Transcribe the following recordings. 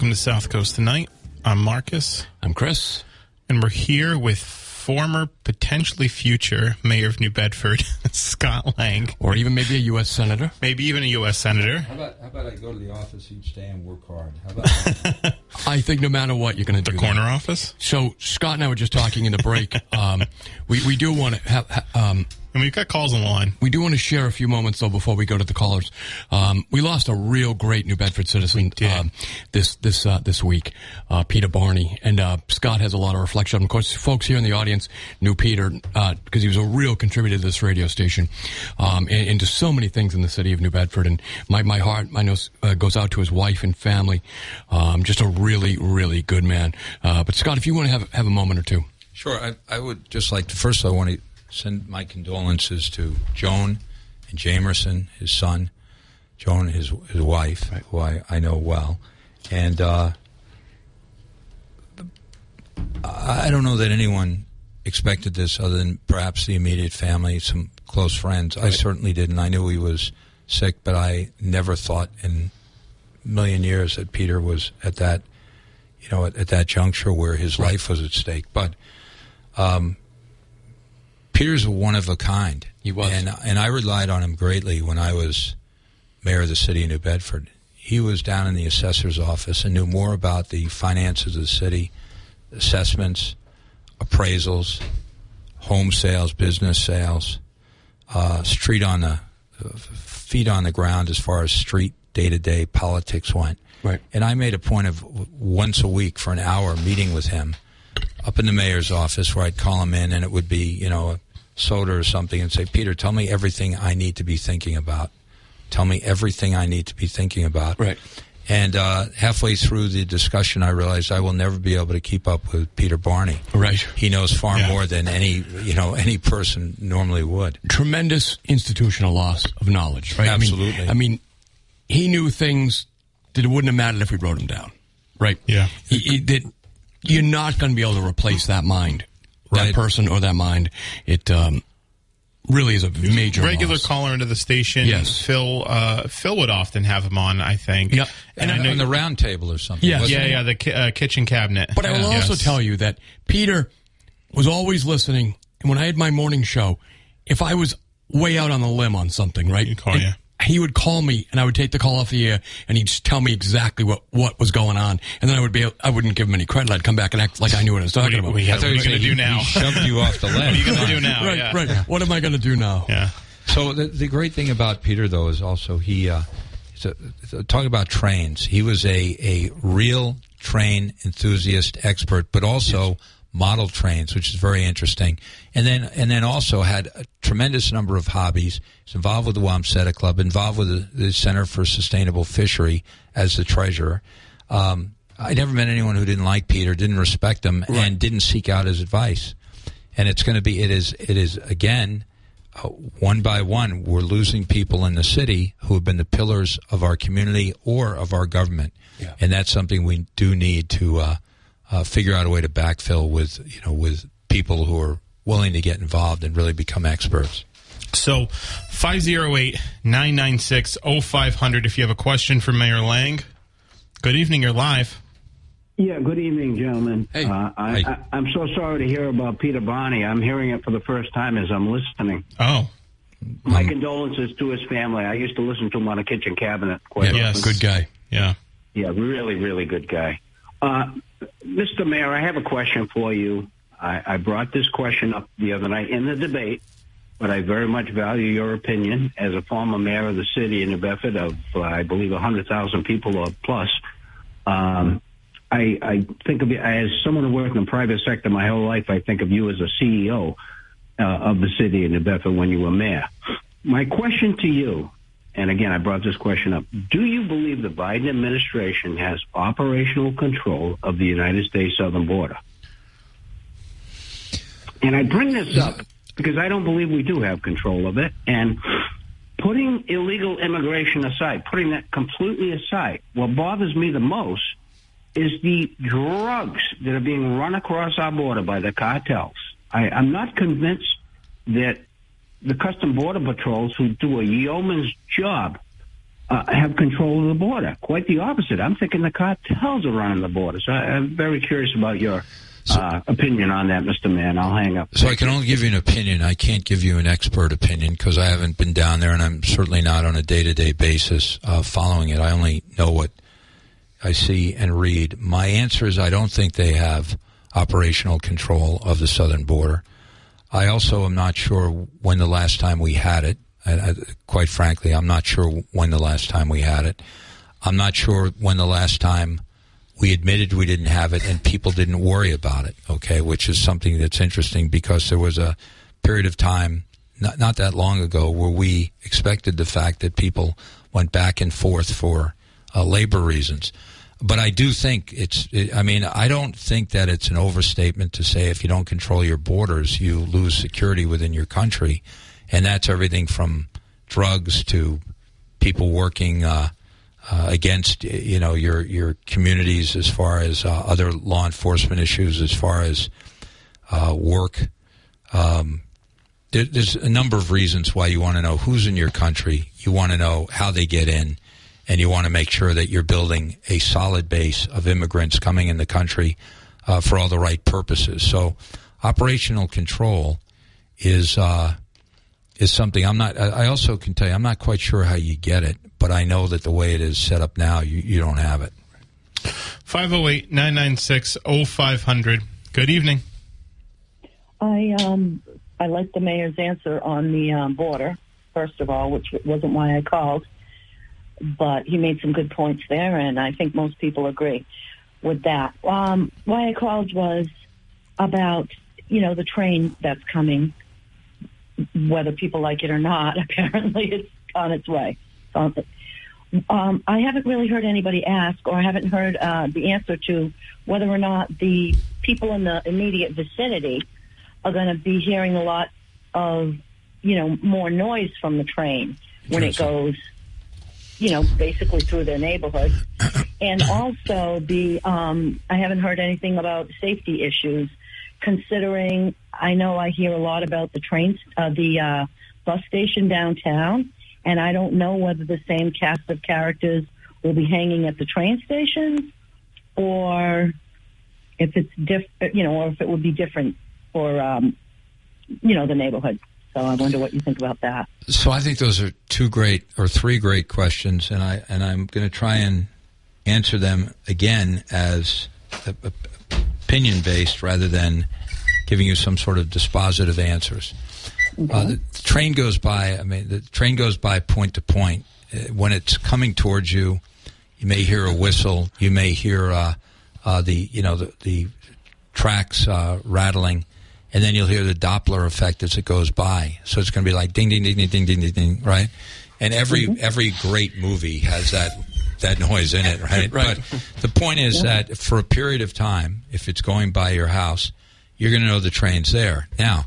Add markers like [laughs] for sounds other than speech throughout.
Welcome to South Coast Tonight. I'm Marcus, I'm Chris. and we're here with former, potentially future mayor of New Bedford, [laughs] Scott Lang, Or even maybe a U.S. Senator. maybe even a U.S. Senator. How about how about I go to the office each day and work hard? How about [laughs] [laughs] I think no matter what, you're going to do The corner that. office. So Scott and I were just talking in the break. um, we, we do want to have, ha- um, And we've got calls on the line. we do want to share a few moments though before we go to the callers. Um, we lost a real great New Bedford citizen did. um, this this uh, this week, uh, Peter Barney, and uh, Scott has a lot of reflection. Of course, folks here in the audience knew Peter because he was a real contributor to this radio station um, and, and to so many things in the city of New Bedford. And my my heart, I know, uh, goes out to his wife and family. Um, just a really really good man. Uh, but Scott, if you want to have have a moment or two. Sure. I, I would just like to first. I want to send my condolences to Joan and Jamerson, his son, Joan, his his wife, who I, I know well, and uh, I don't know that anyone expected this other than perhaps the immediate family, some close friends. I certainly didn't. I knew he was sick, but I never thought in a million years that Peter was at that, you know, at, at that juncture where his life was at stake. But um, Peter's one of a kind. He was. and and I relied on him greatly when I was mayor of the city of New Bedford. He was down in the assessor's office and knew more about the finances of the city, assessments, appraisals, home sales, business sales, uh, street on the uh, feet on the ground as far as street day to day politics went. Right. And I made a point of once a week for an hour meeting with him up in the mayor's office where I'd call him in and it would be, you know, a soda or something and say, Peter, tell me everything I need to be thinking about. Tell me everything I need to be thinking about. Right. And uh, halfway through the discussion, I realized I will never be able to keep up with Peter Barney. Right. He knows far Yeah. more than any, you know, any person normally would. tremendous institutional loss of knowledge, right? I mean- Absolutely. I mean, he knew things that it wouldn't have mattered if we wrote them down, right? Yeah. He, he did. You're not going to be able to replace that mind, that Right. person or that mind. It um, really is a major Regular loss. caller into the station. Yes. Phil. Uh, Phil would often have him on. I think. Yeah. And, And I know. on the round table or something. Yeah. yeah, it? yeah. The ki- uh, kitchen cabinet. But I will Yes. also tell you that Peter was always listening. And when I had my morning show, if I was way out on the limb on something, right? He'd call and you. He would call me, and I would take the call off the air, and he'd just tell me exactly what, what was going on, and then I would be I wouldn't give him any credit. I'd come back and act like I knew what I was talking What about. are you- I thought what are you you going to do now? He shoved you off the [laughs] ledge. What are you going to do now? right, yeah. right. What am I going to do now? Yeah. So the, the great thing about Peter, though, is also he. Uh, he's a, talk about trains. He was a a real train enthusiast expert, but also model trains, which is very interesting. And then and then also had a tremendous number of hobbies. He's involved with the Wamsutta Club, involved with the, the Center for Sustainable Fishery as the treasurer. Um, I never met anyone who didn't like Peter, didn't respect him, and didn't seek out his advice. And it's going to be it is it is again uh, one by one, we're losing people in the city who have been the pillars of our community or of our government, Yeah. and that's something we do need to uh, uh, figure out a way to backfill with you know with people who are willing to get involved and really become experts. So 508-996-0500 if you have a question for Mayor Lang. Good evening, you're live. Yeah, good evening, gentlemen. Hey. Uh, I, Hi. I, I'm so sorry to hear about Peter Barney. I'm hearing it for the first time as I'm listening. Oh, My condolences to his family. I used to listen to him on a kitchen cabinet quite Yeah, often. yes. Good guy. yeah. Yeah, really, really good guy. Uh, Mr. Mayor, I have a question for you. I, I brought this question up the other night in the debate, but I very much value your opinion as a former mayor of the city in New Bedford of, uh, I believe, 100,000 people or plus. Um, I, I think of you as someone who worked in the private sector my whole life. I think of you as a CEO uh, of the city in New Bedford when you were mayor. My question to you, and again, I brought this question up: Do you believe the Biden administration has operational control of the United States southern border? And I bring this up because I don't believe we do have control of it. And putting illegal immigration aside, putting that completely aside, what bothers me the most is the drugs that are being run across our border by the cartels. I, I'm not convinced that the custom border patrols who do a yeoman's job uh, have control of the border. Quite the opposite. I'm thinking the cartels are running the border. So I, I'm very curious about your uh, opinion on that, Mr. Mann. I'll hang up. So I can only give you an opinion. I can't give you an expert opinion because I haven't been down there, and I'm certainly not on a day-to-day basis uh, following it. I only know what I see and read. My answer is I don't think they have operational control of the southern border. I also am not sure when the last time we had it. I, I, quite frankly, I'm not sure when the last time we had it. I'm not sure when the last time we admitted we didn't have it and people didn't worry about it, okay, which is something that's interesting because there was a period of time not, not that long ago where we expected the fact that people went back and forth for uh, labor reasons. But I do think it's, it, I mean, I don't think that it's an overstatement to say if you don't control your borders, you lose security within your country. And that's everything from drugs to people working, uh, uh, against you know your your communities as far as uh, other law enforcement issues, as far as uh, work. Um, there, there's a number of reasons why you want to know who's in your country. You want to know how they get in, and you want to make sure that you're building a solid base of immigrants coming in the country uh, for all the right purposes. So, operational control is uh, is something I'm not. I also can tell you I'm not quite sure how you get it, but I know that the way it is set up now, you, you don't have it. 508 996 0500. Good evening. I um I like the mayor's answer on the um, border. First of all, which wasn't why I called, but he made some good points there, and I think most people agree with that. Um, why I called was about you know the train that's coming, whether people like it or not. [laughs] Apparently, it's on its way. Um, I haven't really heard anybody ask, or I haven't heard uh, the answer to whether or not the people in the immediate vicinity are going to be hearing a lot of, you know, more noise from the train when it goes, you know, basically through their neighborhood. and also the, um, I haven't heard anything about safety issues, considering I know I hear a lot about the trains, uh, the uh, bus station downtown and I don't know whether the same cast of characters will be hanging at the train station or if it's diff, you know, or if it would be different for, um, you know, the neighborhood. So I wonder what you think about that. So I think those are two great or three great questions, and I and I'm going to try and answer them again as opinion based rather than giving you some sort of dispositive answers. Okay. Uh, the train goes by. I mean, the train goes by point to point. Uh, when it's coming towards you, you may hear a whistle. You may hear uh, uh, the you know the, the tracks uh, rattling, and then you'll hear the Doppler effect as it goes by. So it's going to be like ding, ding, ding, ding, ding, ding, ding, ding right? And every mm-hmm. every great movie has that that noise in it, [laughs] right? right. But the point is yeah. that for a period of time, if it's going by your house, you're going to know the train's there. Now,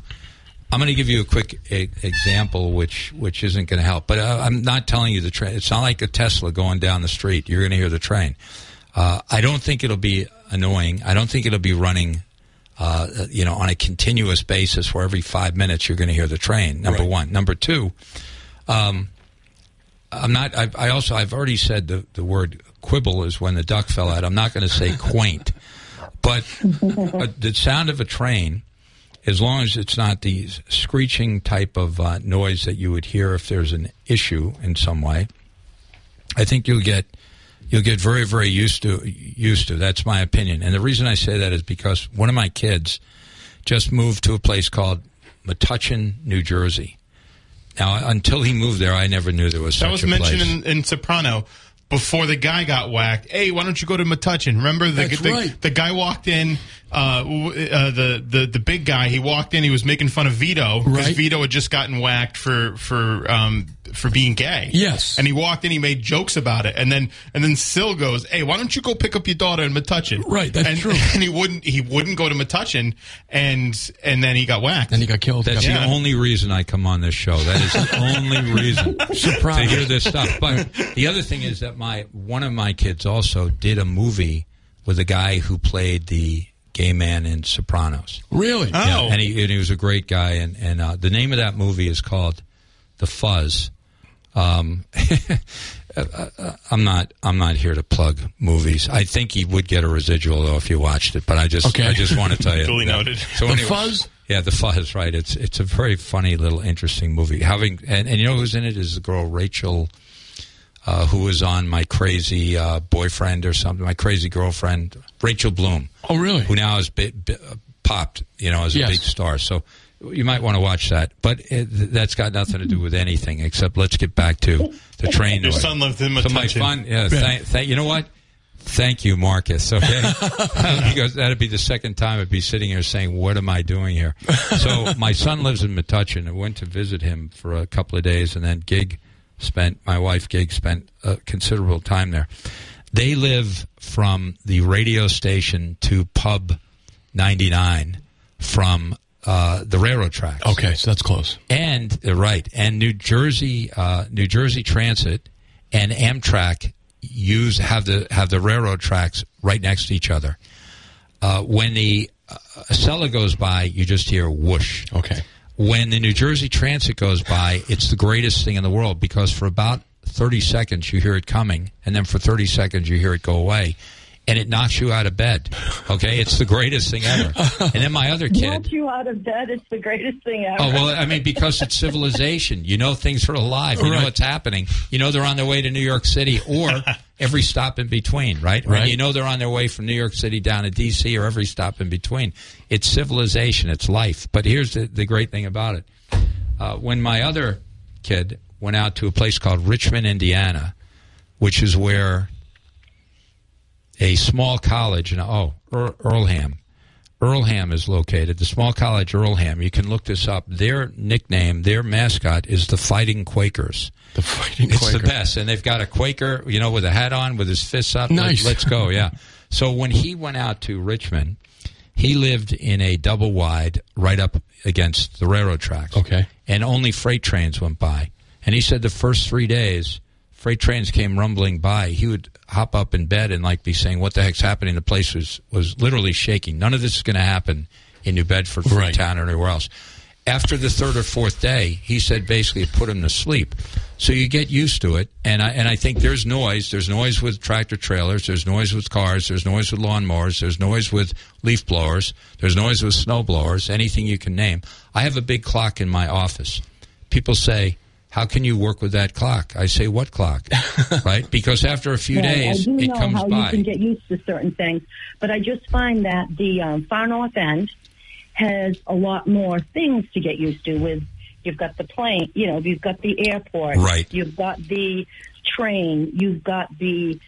I'm going to give you a quick a- example, which which isn't going to help, but uh, I'm not telling you the train. It's not like a Tesla going down the street. You're going to hear the train. Uh, I don't think it'll be annoying. I don't think it'll be running uh, you know, on a continuous basis where every five minutes you're going to hear the train. Number right. one. Number two. Um, I'm not. I've, I also. I've already said the the word quibble is when the duck fell out. I'm not going to say [laughs] quaint, but uh, [laughs] the sound of a train as long as it's not the screeching type of uh, noise that you would hear if there's an issue in some way, I think you'll get you'll get very very used to used to. That's my opinion. And the reason I say that is because one of my kids just moved to a place called Metuchen, New Jersey. Now, until he moved there, I never knew there was that such was a mentioned. In, in Soprano. before the guy got whacked. Hey, why don't you go to Metuchen? Remember the the, right. the guy walked in. Uh, w- uh, the the the big guy. He walked in. He was making fun of Vito because Right. Vito had just gotten whacked for for um for being gay. Yes. and he walked in. He made jokes about it, and then and then Sil goes, "Hey, why don't you go pick up your daughter in Metuchen?" Right, that's and, true. [laughs] And he wouldn't he wouldn't go to Metuchen, and and then he got whacked. Then he got killed. That's Yeah. the only reason I come on this show. That is the [laughs] only reason Surprise. to hear this stuff. But the other thing is that my one of my kids also did a movie with a guy who played the gay man in Sopranos. Really? Oh. Yeah, and he and he was a great guy. And and uh, the name of that movie is called The Fuzz. Um, [laughs] I'm not I'm not here to plug movies. I think he would get a residual though if you watched it. But I just Okay. I just want to tell [laughs] you. Duly noted. So The anyway- Fuzz? Yeah, The Fuzz. Right. It's it's a very funny little interesting movie. Having and, and you know who's in it is the girl Rachel. Uh, who was on my crazy uh, boyfriend or something? My crazy girlfriend, Rachel Bloom Oh, really? who now has bi- bi- uh, popped, you know, as a Yes. big star. So you might want to watch that. But it, that's got nothing to do with anything except let's get back to the train Your noise. son lived in So my Metuchen. fun, yeah. Thank, thank, you know what? Thank you, Marcus. Okay, [laughs] [laughs] because that'd be the second time I'd be sitting here saying, "What am I doing here?" So [laughs] my son lives in Metuchen. I went to visit him for a couple of days, and then Gig spent my wife Gig spent a considerable time there. They live from the radio station to Pub 99 from uh, the railroad tracks. Okay, so that's close. And uh, right, and New Jersey, uh, New Jersey Transit and Amtrak use have the have the railroad tracks right next to each other. Uh, when the uh, Acela goes by, you just hear whoosh. Okay. When the New Jersey Transit goes by, it's the greatest thing in the world because for about 30 seconds you hear it coming, and then for 30 seconds you hear it go away, and it knocks you out of bed. Okay, it's the greatest thing ever. And then my other kid. Knock you out of bed. It's the greatest thing ever. Oh well, I mean, because it's civilization. You know things are alive. You know what's happening. You know they're on their way to New York City or [laughs] every stop in between, right? Right. You know they're on their way from New York City down to D.C. or every stop in between. It's civilization. It's life. But here's the, the great thing about it. Uh, when my other kid went out to a place called Richmond, Indiana, which is where a small college, and oh, Earl, Earlham, Earlham is located. The small college Earlham. You can look this up. Their nickname, their mascot, is the Fighting Quakers. The fighting Quakers. It's Quaker. the best, and they've got a Quaker, you know, with a hat on, with his fists up. Nice. Let, us go, yeah. So when he went out to Richmond, he lived in a double wide right up against the railroad tracks. Okay. and only freight trains went by. And he said the first three days, freight trains came rumbling by. He would hop up in bed and like be saying, "What the heck's happening?" The place was was literally shaking. None of this is going to happen in New Bedford, Right. Freetown, or anywhere else. After the third or fourth day, he said basically it put him to sleep. So you get used to it, and I and I think there's noise. There's noise with tractor trailers. There's noise with cars. There's noise with lawnmowers. There's noise with leaf blowers. There's noise with snow blowers. Anything you can name. I have a big clock in my office. People say, "How can you work with that clock?" I say, "What clock?" [laughs] right? Because after a few Right, days, I do it know comes how by. you can get used to certain things, but I just find that the um, far north end has a lot more things to get used to. With you've got the plane, you know, you've got the airport, Right. You've got the train, you've got the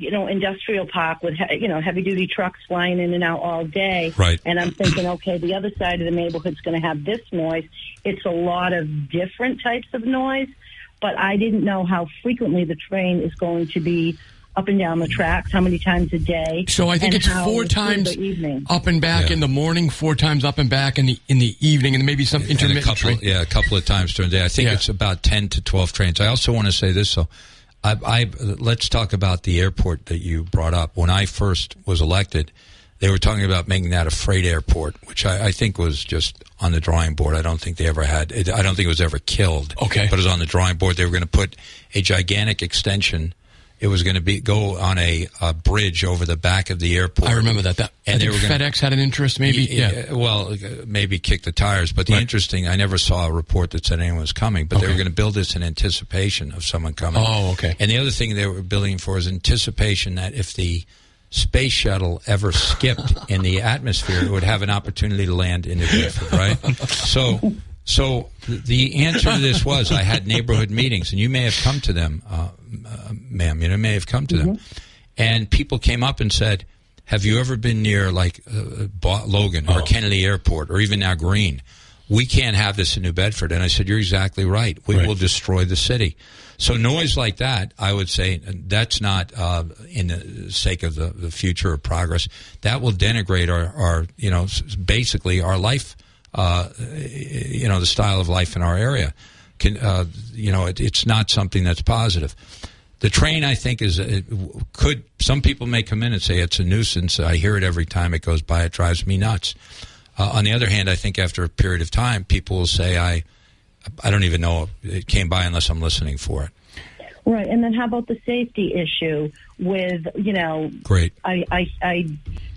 you know industrial park with he- you know heavy duty trucks flying in and out all day, Right. And I'm thinking, okay, the other side of the neighborhood's going to have this noise. It's a lot of different types of noise, but I didn't know how frequently the train is going to be up and down the tracks, how many times a day. So I think it's four times the evening. up and back Yeah. in the morning, four times up and back in the in the evening, and maybe some and a intermittent. couple, train. yeah, a couple of times during the day. I think Yeah. it's about ten to twelve trains. I also want to say this. So, I, I let's talk about the airport that you brought up. When I first was elected, they were talking about making that a freight airport, which I, I think was just on the drawing board. I don't think they ever had. It, I don't think it was ever killed. Okay. but it was on the drawing board. They were going to put a gigantic extension. It was going to be go on a, a bridge over the back of the airport. I remember that. That And I think were gonna- FedEx had an interest, maybe. Yeah. well, uh, maybe kick the tires. But the Right. interesting, I never saw a report that said anyone was coming, but they were going to build this in anticipation of someone coming. Oh, okay. And the other thing they were building for is anticipation that if the space shuttle ever skipped in the atmosphere, it would have an opportunity to land in New Bedford, [laughs] right? So. So the answer to this was I had neighborhood meetings, and you may have come to them, uh, uh, ma'am. You know, may have come to them, and people came up and said, "Have you ever been near like uh, Logan or Kennedy Airport or even now Green? We can't have this in New Bedford." And I said, "You're exactly right. We Right. will destroy the city." So noise like that, I would say that's not uh, in the sake of the, the future or progress. That will denigrate our, our you know, basically our life, uh, you know, the style of life in our area. Can, uh, you know, it, it's not something that's positive. The train, I think, is it could. Some people may come in and say it's a nuisance. I hear it every time it goes by. It drives me nuts. Uh, on the other hand, I think after a period of time, people will say, "I, I don't even know it came by unless I'm listening for it." Right, and then how about the safety issue with you know? Great. I I, I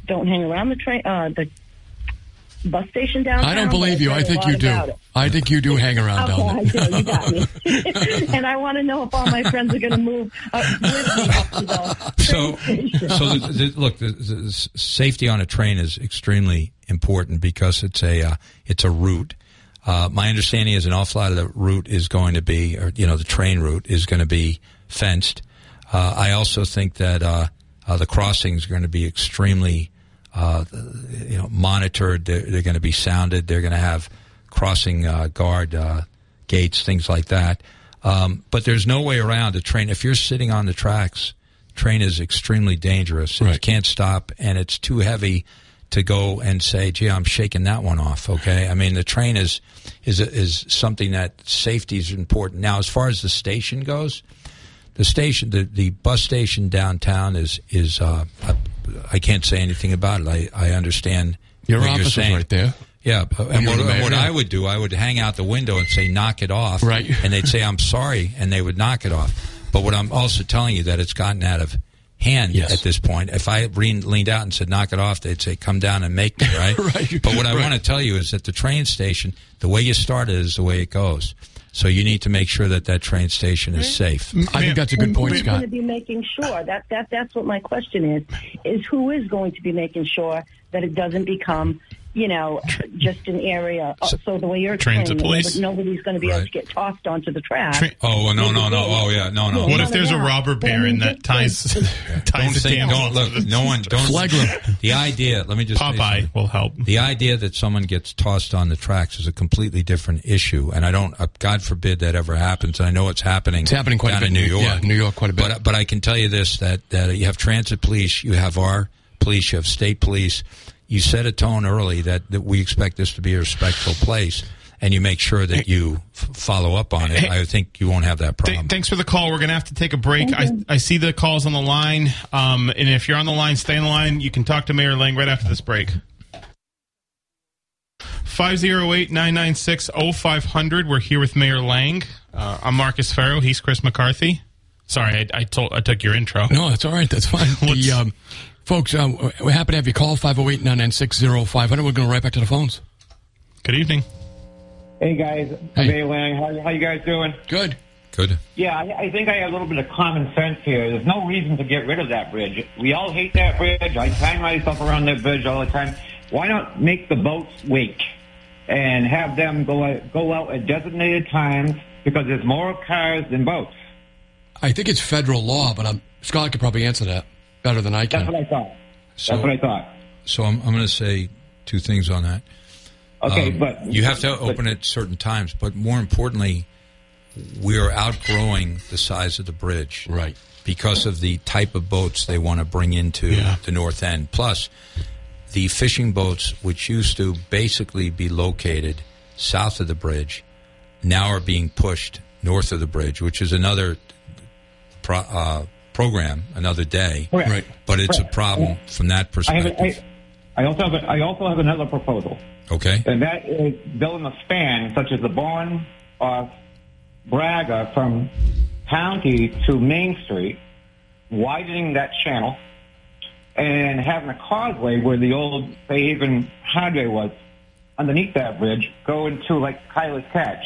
don't hang around the train uh, the bus station downtown. I don't believe you. I've I read a think you do. I think you do [laughs] hang around Okay, down I there. do. You got me. [laughs] [laughs] and I want to know if all my friends are going to move uh, with me up to the So, so the, the, look, the, the safety on a train is extremely important because it's a uh, it's a route. Uh, my understanding is an awful lot of the route is going to be, or you know, the train route is going to be fenced. Uh, I also think that uh, uh, the crossings are going to be extremely, uh, you know, monitored. They're, they're going to be sounded. They're going to have crossing uh, guard uh, gates, things like that. Um, but there's no way around a train. If you're sitting on the tracks, train is extremely dangerous. It can't stop, and it's too heavy to go and say, "Gee, I'm shaking that one off." Okay, I mean the train is is is something that safety is important. Now, as far as the station goes, the station, the, the bus station downtown is is uh, I, can't say anything about it. I I understand Your what office you're saying. right there. Yeah, but- and what, what. I would do, I would hang out the window and say, "Knock it off," Right. and they'd say, "I'm sorry," and they would knock it off. But what I'm also telling you that it's gotten out of hand Yes. at this point. If I leaned, leaned out and said, "Knock it off," they'd say, "Come down and make me." [laughs] Right. Right. But what I Right. want to tell you is that the train station, the way you start it is the way it goes. So you need to make sure that that train station is mm-hmm. safe. I think that's a good And point, who's Scott. going to be making sure that that that's what my question is? Is who is going to be making sure that it doesn't become, you know, just an area? uh, So, the way you're Trains explaining of police. but nobody's going to be able to get tossed onto the track. Tra- Oh well, no, no, no. Oh yeah, no, no. What Yeah. if there's a robber baron that ties [laughs] [laughs] ties Don't the think. Don't look. No one. Don't. Phlegma. The idea. Let me just. Popeye will help. The idea that someone gets tossed on the tracks is a completely different issue, and I don't. Uh, God forbid that ever happens. I know it's happening. It's happening quite a bit in New in New- York. yeah, New York quite a bit. But but I can tell you this: that that you have transit police, you have our police, you have state police. You set a tone early that that we expect this to be a respectful place, and you make sure that you f- follow up on it. Hey- I think you won't have that Th- problem. thanks for the call. We're going to have to take a break. I, I see the calls on the line. Um, and if you're on the line, stay on the line. You can talk to Mayor Lang right after this break. 508 996 0500. We're here with Mayor Lang. Uh, I'm Marcus Farrow. He's Chris McCarthy. Sorry, I, I, told, I took your intro. No, that's all right. That's fine. [laughs] The, um, folks, uh, we're happy to have you call 508 996 0500. We're going right back to the phones. Good evening. Hey guys, Hey. Mayor Lang, how, how you guys doing? Good. Good. Yeah, I, I think I have a little bit of common sense here. There's no reason to get rid of that bridge. We all hate that bridge. I tie myself around that bridge all the time. Why not make the boats wait and have them go out, go out at designated times because there's more cars than boats. I think it's federal law, but um, Scott could probably answer that better than I can. That's what I thought. So, That's what I thought. so I'm, I'm going to say two things on that. Okay, Um, but you have to but- open at certain times, but more importantly, we are outgrowing the size of the bridge, Right. Because of the type of boats they want to bring into Yeah. the north end. Plus, the fishing boats, which used to basically be located south of the bridge, now are being pushed north of the bridge, which is another pro, uh, program, another day. Correct. Right. But it's a Correct. problem from that I have. perspective. I, I also have. A, I also have another proposal. okay. and that is building a span such as the Bourne of Braga from County to Main Street, widening that channel, and having a causeway where the old Fairhaven Highway was underneath that bridge, go into like Kyler's Catch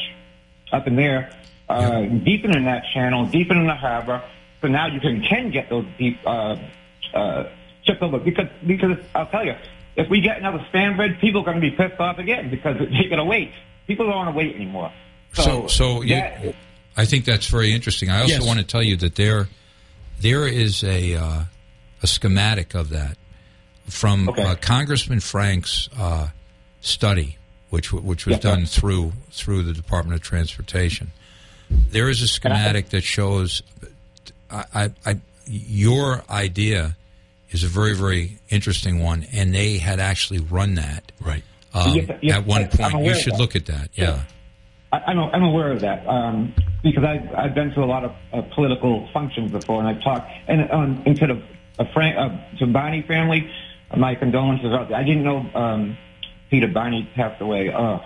up in there, uh, deepening that channel, deepening the harbor, so now you can, can get those deep uh, uh, ships over. Because, because I'll tell you, if we get another span bridge, people are going to be pissed off again because they're going to wait. people don't want to wait anymore. So, so you- that- I think that's very interesting. I also Yes. want to tell you that there, there is a uh, a schematic of that from Okay. uh, Congressman Frank's uh, study, which which was Yeah. done through through the Department of Transportation. There is a schematic that shows. I, I, I your idea is a very very interesting one, and they had actually run that Right. um, Yes, yes, at one point. You should look at that. Yeah. I, I'm, I'm aware of that um, because I've, I've been to a lot of uh, political functions before, and I've talked and um, and to the a Frank, uh, to Barney family. My condolences out there. I didn't know um, Peter Barney passed away. Uh,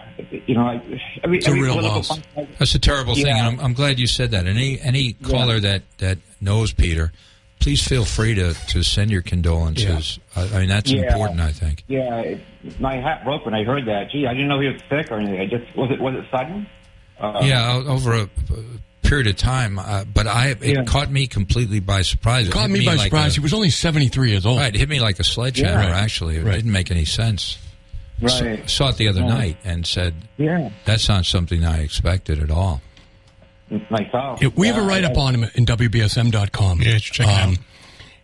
you know, I, every, It's a real loss. function- That's a terrible thing, and I'm, I'm glad you said that. Any any caller that, that knows Peter, please feel free to, to send your condolences. I, I mean, that's Yeah. important. I think. Yeah, it, my hat broke when I heard that. Gee, I didn't know he was sick or anything. I just was it was it sudden? Uh, yeah, over a, a period of time, uh, but I it Yeah. caught me completely by surprise. It Caught hit me by like surprise. a- he was only 73 years old. right, it hit me like a sledgehammer. Yeah. Actually, it Right. didn't make any sense. So- right. saw it the other Yeah. night and said Yeah, that's not something I expected at all. myself. Yeah, we have a write up on him in WBSM.com. Yeah, you should check it out.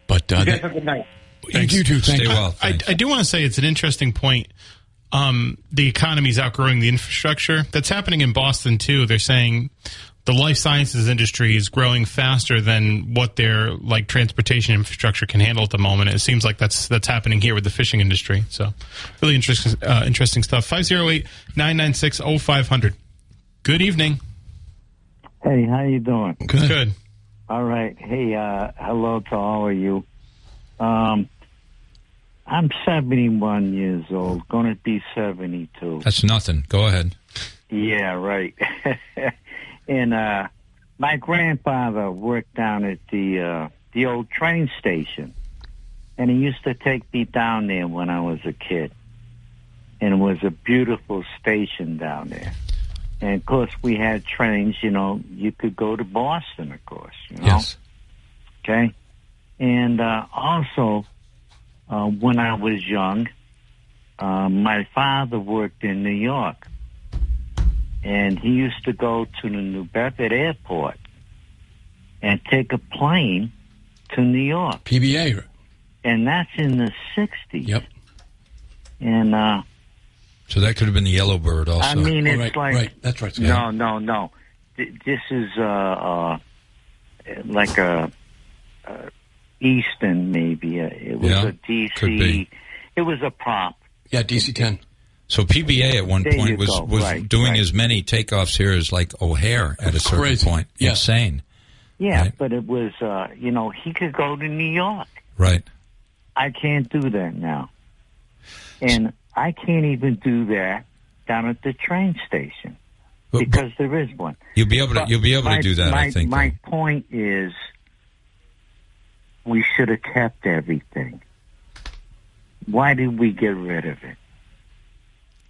But uh, You guys that- have a good night. Thanks. you too. Thank Stay you. well. I. I do want to say it's an interesting point. Um, the is outgrowing the infrastructure. That's happening in Boston too. They're saying the life sciences industry is growing faster than what their like transportation infrastructure can handle at the moment. It seems like that's that's happening here with the fishing industry. So, really interesting uh, interesting stuff. 508-996-0500. Good evening. Hey, how you doing? Good. Good. All right. Hey, uh, hello to all of you. Um, I'm 71 years old, going to be 72. That's nothing. Go ahead. Yeah, right. [laughs] and uh, my grandfather worked down at the uh, the old train station, and he used to take me down there when I was a kid. And it was a beautiful station down there. And of course, we had trains. You know, you could go to Boston, of course. You know? Yes. Okay. And uh, also, uh, when I was young, uh, my father worked in New York. And he used to go to the New Bedford airport and take a plane to New York. PBA. And that's in the 60s. Yep. And, uh, So that could have been the yellow bird. Also, I mean, Oh, it's right, like. right. That's right. Scott. No, no, no. Th- This is uh, uh, like a, uh Easton, maybe. Uh, It was Yeah, a DC. could be. It was a prop. Yeah, DC 10. So PBA at one There point was go. was Right, doing right. as many takeoffs here as like O'Hare at a certain crazy. point. Yeah. Insane. Yeah, Right. but it was, uh, you know, he could go to New York. Right. I can't do that now. And I can't even do that down at the train station But- because there is one. You'll be able to But you'll be able my, to do that. My, I think. my though. point is, we should have kept everything. Why did we get rid of it?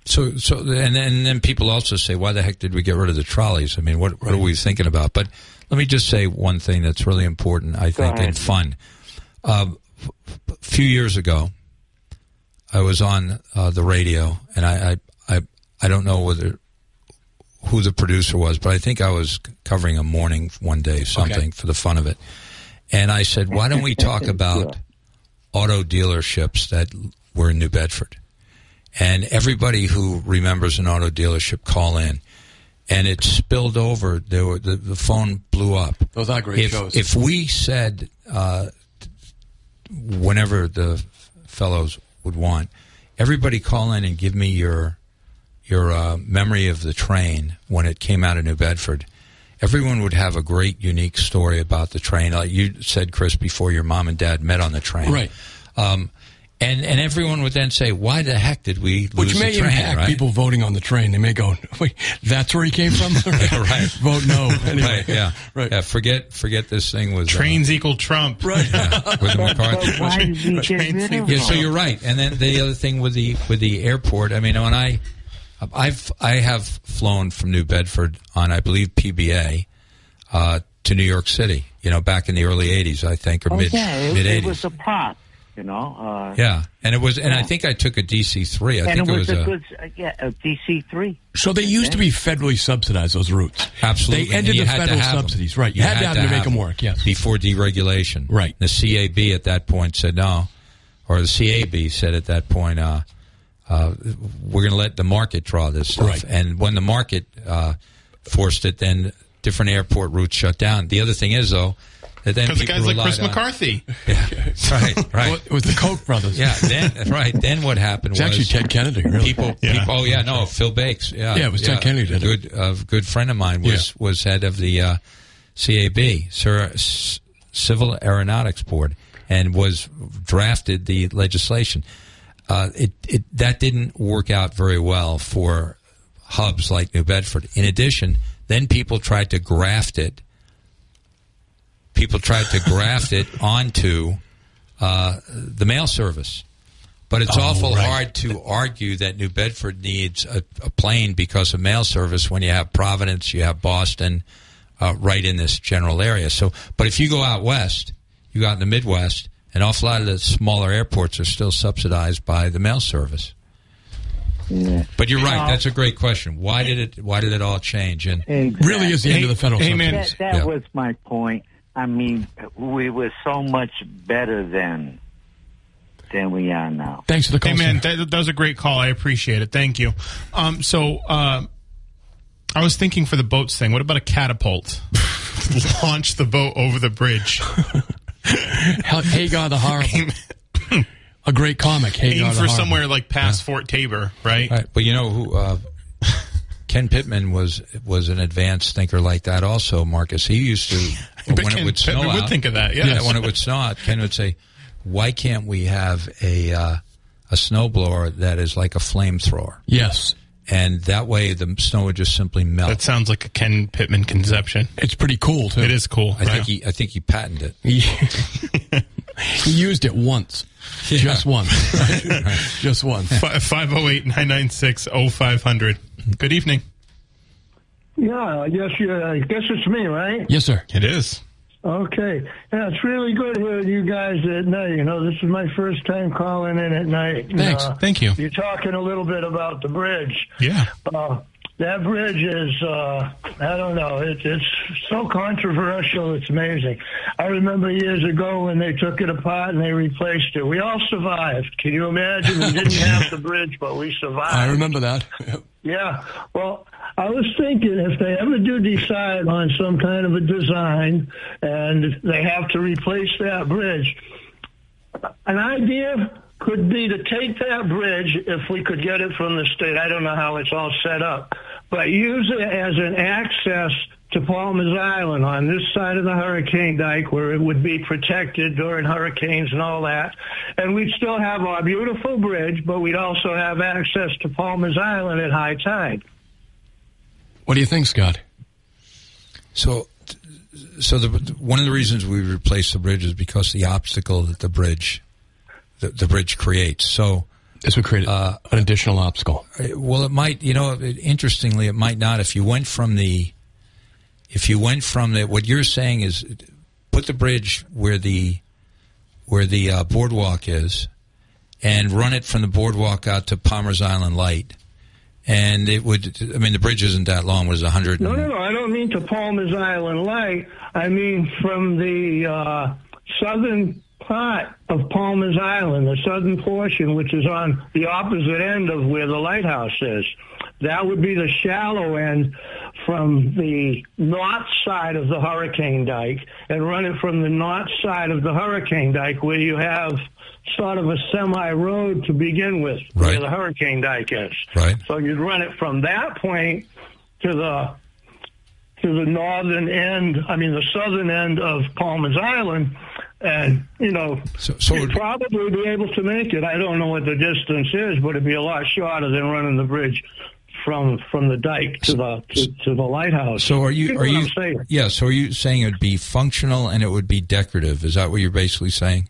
So so and then, and then people also say, why the heck did we get rid of the trolleys? I mean, what what are we thinking about? But let me just say one thing that's really important. I think and fun. Um, a few years ago, I was on uh, the radio, and I, I I I don't know whether who the producer was, but I think I was covering a morning one day, something for the fun of it. And I said, why don't we talk [laughs] about auto dealerships that were in New Bedford? And everybody who remembers an auto dealership call in. And it spilled over. There were, the, the phone blew up. Those are great if, shows. If we said, uh, whenever the fellows would want, everybody call in and give me your your uh, memory of the train when it came out of New Bedford. Everyone would have a great, unique story about the train. Like you said, Chris, before your mom and dad met on the train, Right. Um, and and everyone would then say, "Why the heck did we lose Which may the train?" impact right? people voting on the train. They may go, [laughs] wait, that's where he came from? [laughs] right. Vote no. [laughs] Anyway. Right, yeah, Right. yeah. Forget, forget this thing with uh, Trains equal Trump. Right. yeah, with the McCarthy. Why did we get rid of. Yeah, so you're right. And then the other thing with the with the airport, I mean, when I I've I have flown from New Bedford on I believe PBA uh, to New York City. You know, back in the early '80s, I think, or Oh, mid yeah, it, mid it '80s. was a prop. You know. Uh, Yeah, and it was, and I think I took a DC three. I and think it was, a, a good, uh, yeah, a DC three. So they used to be federally subsidized those routes. Absolutely, They ended you the federal have 'em. subsidies, right? You, had, to have them to make have them 'em work. Yes. before deregulation. Right. The CAB at that point said no, or the CAB said at that point, uh, uh, we're going to let the market draw this stuff. Right. And when the market uh, forced it, then different airport routes shut down. The other thing is though. That then Because the guys like Chris on- McCarthy. Yeah, [laughs] right, right. Well, it was the Koch brothers. Yeah, then right. Then what happened It's was actually Ted Kennedy. Really. people, Yeah. people. Oh yeah, no, Phil Bakes. Yeah, Yeah, it was Ted Kennedy A good, a good friend of mine was was head of the uh, CAB, Sir, S- Civil Aeronautics Board, and was drafted the legislation. Uh, it, it that didn't work out very well for hubs like New Bedford. In addition, then people tried to graft it. People tried to graft it onto uh, the mail service. But it's Oh, awful right. hard to argue that New Bedford needs a, a plane because of mail service when you have Providence, you have Boston, uh, right in this general area. So, but if you go out west, you go out in the Midwest, an awful lot of the smaller airports are still subsidized by the mail service. Yeah. But you're right. That's a great question. Why did it? Why did it all change? And really is the end of the federal Hey, subsidies. That, that Yeah. was my point. I mean, we were so much better then than we are now. Thanks for the call. Hey man, that, that was a great call. I appreciate it. Thank you. Um, so uh, I was thinking for the boats thing. What about a catapult? [laughs] Launch the boat over the bridge. [laughs] Hell, Hagar the Horrible. a great comic. Hagar Aim the for Horrible. somewhere like past Fort Taber, right? Right, but you know who? Uh, Ken Pittman was was an advanced thinker like that. Also, Marcus. He used to [laughs] bet when Ken it would snow Pittman would think of that, yes. when it would snow out, Ken would say, "Why can't we have a uh, a snowblower that is like a flamethrower?" Yes. And that way, the snow would just simply melt. That sounds like a Ken Pittman conception. It's pretty cool, too. It is cool. I think he I think he patented it. He, [laughs] he used it once. Just once. [laughs] Just once. 508 996 0500. Good evening. Yeah, I guess you. I guess it's me, right? Yes, sir. It is. Okay. Yeah, it's really good hearing you guys at night. You know, this is my first time calling in at night. Thanks. Uh, Thank you. You're talking a little bit about the bridge. Yeah. Uh, that bridge is, uh, I don't know, it, it's so controversial, it's amazing. I remember years ago when they took it apart and they replaced it. We all survived. Can you imagine? We didn't have the bridge, but we survived. I remember that. Yeah. Well, I was thinking if they ever do decide on some kind of a design and they have to replace that bridge, an idea could be to take that bridge if we could get it from the state. I don't know how it's all set up, but use it as an access to Palmer's Island on this side of the hurricane dike where it would be protected during hurricanes and all that. And we'd still have our beautiful bridge, but we'd also have access to Palmer's Island at high tide. What do you think, Scott? So, so the one of the reasons we replaced the bridge is because the obstacle that the bridge, the, the bridge creates. So, This would create Uh, an additional obstacle. well, it might. You know, it, interestingly, it might not. If you went from the, if you went from the, what you're saying is, put the bridge where the, where the uh, boardwalk is, and run it from the boardwalk out to Palmer's Island Light, and it would. I mean, the bridge isn't that long. Was a hundred. No, no, no. I don't mean to Palmer's Island Light. I mean from the uh, southern part of Palmer's Island, the southern portion, which is on the opposite end of where the lighthouse is. That would be the shallow end from the north side of the hurricane dike and run it from the north side of the hurricane dike where you have sort of a semi road to begin with where the hurricane dike is. Right. So you'd run it from that point to the to the northern end, I mean the southern end of Palmer's Island, and you know So- so you'd probably be able to make it. I don't know what the distance is, but it'd be a lot shorter than running the bridge from from the dike to the to, to the lighthouse. So are you? are you? Saying? Yeah. So are you saying it would be functional and it would be decorative? Is that what you're basically saying?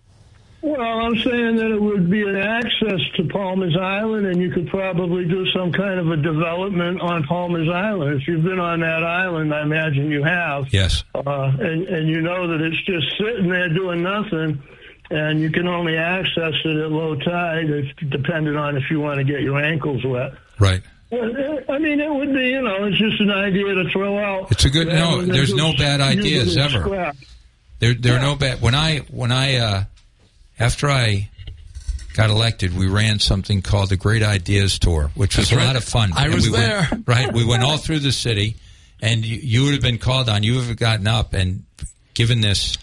Well, I'm saying that it would be an access to Palmer's Island, and you could probably do some kind of a development on Palmer's Island. If you've been on that island, I imagine you have. Yes. uh, and and you know that it's just sitting there doing nothing. and you can only access it at low tide, if, depending on if you want to get your ankles wet. Right. Well, uh, I mean, it would be, you know, it's just an idea to throw out. It's a good no. There's no bad ideas ever. scrap. There, there are no bad. When I, when I, uh, after I got elected, we ran something called the Great Ideas Tour, which was That's a lot of fun. I And was we went- there. [laughs] right, we went all through the city, and you, you would have been called on. You would have gotten up and given this.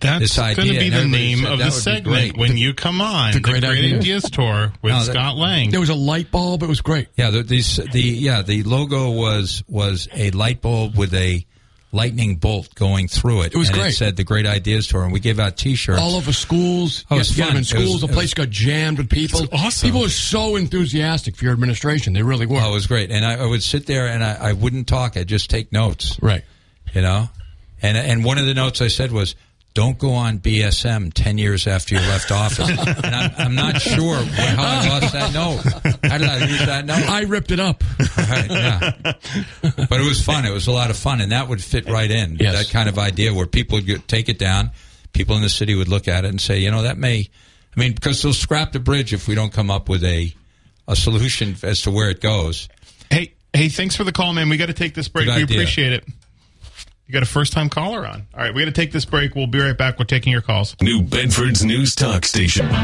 That's this idea, going to be the name said of the segment great. when you come on. The Great Ideas. Ideas Tour with No, that- Scott Lang. There was a light bulb. It was great. Yeah, the, these, the yeah the logo was was a light bulb with a lightning bolt going through it. It was and great. It said the Great Ideas Tour, and we gave out T-shirts. All over schools. Oh, get them fun. in It schools. was- the place was- got jammed with people. Awesome. People were so enthusiastic for your administration. They really were. Oh, it was great, and I, I would sit there and I, I wouldn't talk. I'd just take notes. right. you know and and one of the notes i said was don't go on bsm 10 years after you left office and i'm, I'm not sure how i lost that note how did i lose that note I ripped it up. Right, yeah. but it was fun it was a lot of fun and that would fit right in Yes. that kind of idea where people would get, take it down people in the city would look at it and say you know that may i mean because they'll scrap the bridge if we don't come up with a a solution as to where it goes Hey, hey, thanks for the call, man. We got to take this break. Good We idea. appreciate it. You got a first time caller on. All right, we got to take this break. We'll be right back. We're taking your calls. New Bedford's News Talk Station. What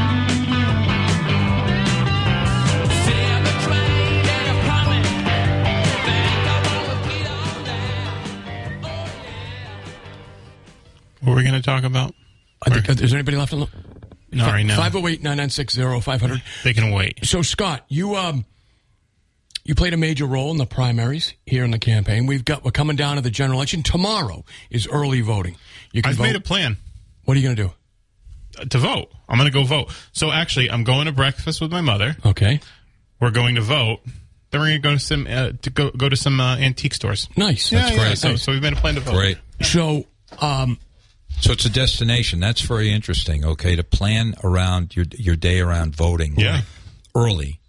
were we going to talk about? I think, is there anybody left on the? No, right now. 508 996 0500. They can wait. So, Scott, you um, you played a major role in the primaries here in the campaign. We've got we're coming down to the general election tomorrow. Is early voting. You can I've vote. made a plan what are you going to do? uh, to vote. I'm going to go vote. So actually, I'm going to breakfast with my mother. Okay, We're going to vote. Then we're going to go to some uh, to go go to some uh, antique stores. nice. Yeah, yeah, great. So, so we've made a plan to vote. great So, um, So it's a destination. That's very interesting. Okay, to plan around your your day around voting. Yeah. early,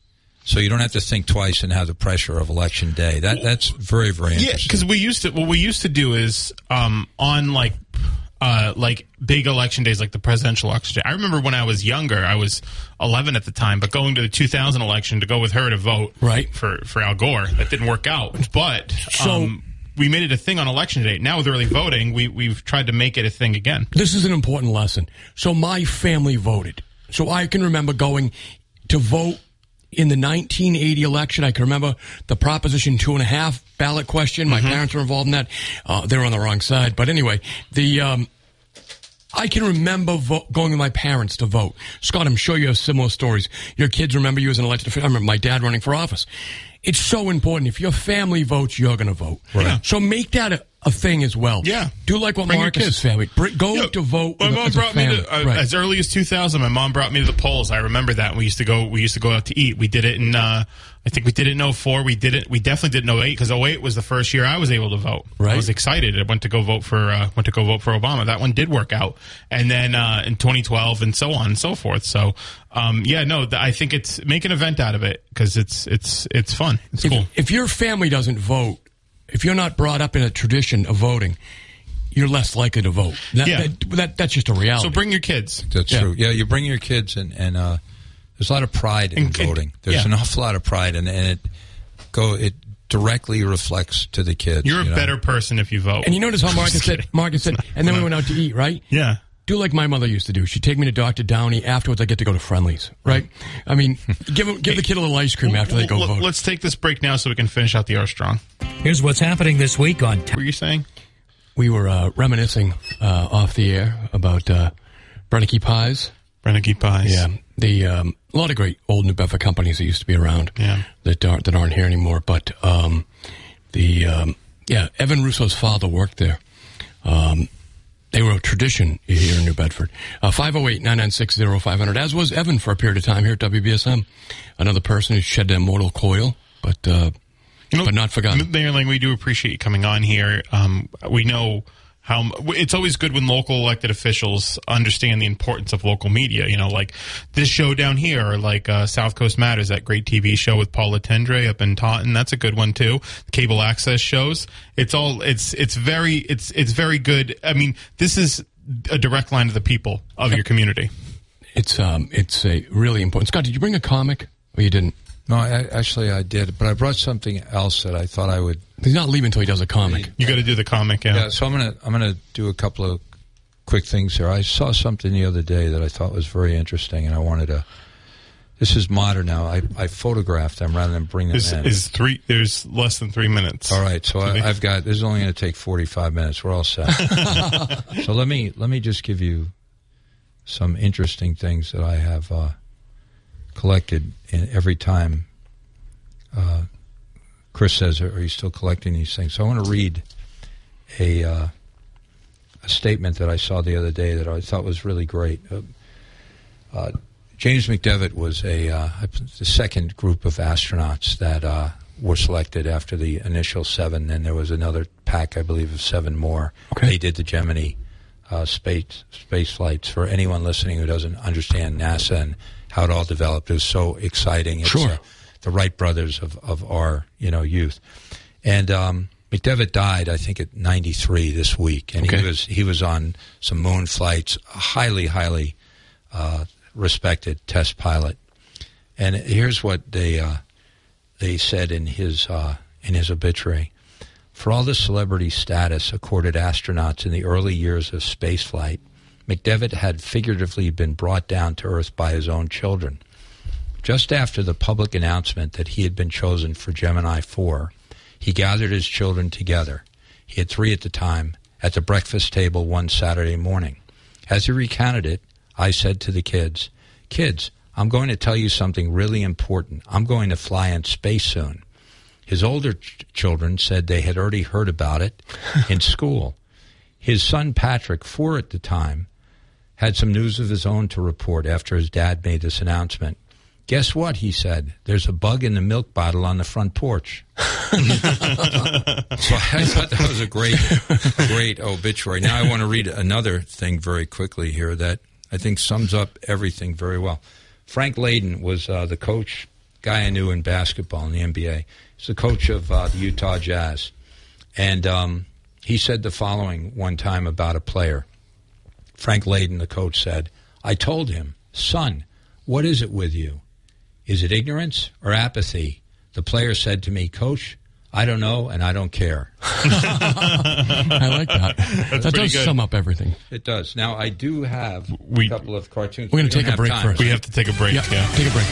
so you don't have to think twice and have the pressure of election day. That that's very very Yeah, interesting. because we used to. What we used to do is um, on like. Uh, like big election days, like the presidential election day. I remember when I was younger, I was 11 at the time, but going to the 2000 election to go with her to vote Right. for, for Al Gore, that didn't work out. But So- um, we made it a thing on election day. Now with early voting, we, we've tried to make it a thing again. this is an important lesson. So, my family voted. So, I can remember going to vote in the 1980 election. I can remember the Proposition Two and a Half ballot question. My parents were involved in that. Uh, they were on the wrong side, but anyway, the um, I can remember vo- going with my parents to vote. Scott, I'm sure you have similar stories. Your kids remember you as an elected official. I remember my dad running for office. It's so important. If your family votes, you're going to vote. Right. So make that a, a thing as well. Yeah. Do like what Bring your Marcus's family. Br- go Yeah, to vote. My mom as a brought me to uh, Right. as early as 2000. My mom brought me to the polls. I remember that. We used to go. We used to go out to eat. We did it in. Uh, I think we did it in 04. We did it. We definitely did in 08 because 08 was the first year I was able to vote. Right. I was excited. I went to go vote for. Uh, went to go vote for Obama. That one did work out. And then uh, in 2012 and so on and so forth. So um, yeah, no, th- I think it's make an event out of it because it's it's it's fun. It's if, cool. if your family doesn't vote, if you're not brought up in a tradition of voting, you're less likely to vote. That, Yeah. that, that- that's just a reality. So bring your kids. That's Yeah. true. Yeah, you bring your kids and and uh, there's a lot of pride in And- and- voting. There's yeah. an awful lot of pride, and, and it go it directly reflects to the kids. You're a you know? better person if you vote. and you notice how Marcus [laughs] said. Marcus said, and then we went out to eat, right? Yeah. Do like my mother used to do. She'd take me to Dr. Downey. Afterwards, I get to go to Friendlies, right? I mean, give 'em- give the kid a little ice cream after they go Well, vote. Let's take this break now so we can finish out the Armstrong. Here's what's happening this week on What were you saying? We were uh, reminiscing uh, off the air about uh, Brennicky pies. Renegade Pies. Yeah, the um, a lot of great old New Bedford companies that used to be around. Yeah. that aren't that aren't here anymore. But um, the um, yeah, Evan Russo's father worked there. Um, they were a tradition here in New Bedford. Uh, 508-996-0500, as was Evan for a period of time here at WBSM. Another person who shed their mortal coil, but uh, You know, but not forgotten. Mayor Lang, we do appreciate you coming on here. Um, we know how it's always good when local elected officials understand the importance of local media. You know, like this show down here, or like uh, South Coast Matters, that great TV show with Paula Tendre up in Taunton. That's a good one too. Cable access shows. It's all. It's it's very it's it's very good. I mean, this is a direct line to the people of your community. it's um, it's a really important. Scott, did you bring a comic? Or you didn't? No, I, actually I did, but I brought something else that I thought I would. He's not leaving until he does a comic. You got to do the comic, yeah. Yeah, so I'm gonna I'm gonna do a couple of quick things here. I saw something the other day that I thought was very interesting, and I wanted to. This is modern now. I, I photographed them rather than bring them Is, in. is three? There's less than three minutes. All right, so I, I've got. This is only going to take forty-five minutes. We're all set. [laughs] so let me let me just give you some interesting things that I have uh, collected in every time. Uh, Chris says, "Are you still collecting these things?" So I want to read a uh, a statement that I saw the other day that I thought was really great. Uh, uh, James McDivitt was a uh, the second group of astronauts that uh, were selected after the initial seven. Then there was another pack, I believe, of seven more. Okay. They did the Gemini uh, space space flights. For anyone listening who doesn't understand NASA and how it all developed, it was so exciting. It's, Sure. The Wright brothers of, of our you know youth, and um, McDivitt died, I think, at 93 this week, and Okay. he was he was on some moon flights, a highly highly uh, respected test pilot. And here's what they uh, they said in his uh, in his obituary: For all the celebrity status accorded astronauts in the early years of spaceflight, McDivitt had figuratively been brought down to Earth by his own children. Just after the public announcement that he had been chosen for Gemini 4, he gathered his children together. He had three at the time at the breakfast table one Saturday morning. As he recounted it, I said to the kids, Kids, I'm going to tell you something really important. I'm going to fly in space soon. His older ch- children said they had already heard about it [laughs] in school. His son Patrick, four at the time, had some news of his own to report after his dad made this announcement. Guess what? He said. There's a bug in the milk bottle on the front porch. [laughs] so I thought that was a great, great obituary. Now I want to read another thing very quickly here that I think sums up everything very well. Frank Layden was uh, the coach, guy I knew in basketball in the NBA. He's the coach of uh, the Utah Jazz, and um, he said the following one time about a player. Frank Layden, the coach, said, "I told him, son, what is it with you? Is it ignorance or apathy?" The player said to me, "Coach." I don't know, and I don't care. [laughs] I like that. that does good. sum up everything. It does. Now I do have We- a couple of cartoons. We're gonna take a break time. first. We have to take a break. Yeah, yeah. take a break.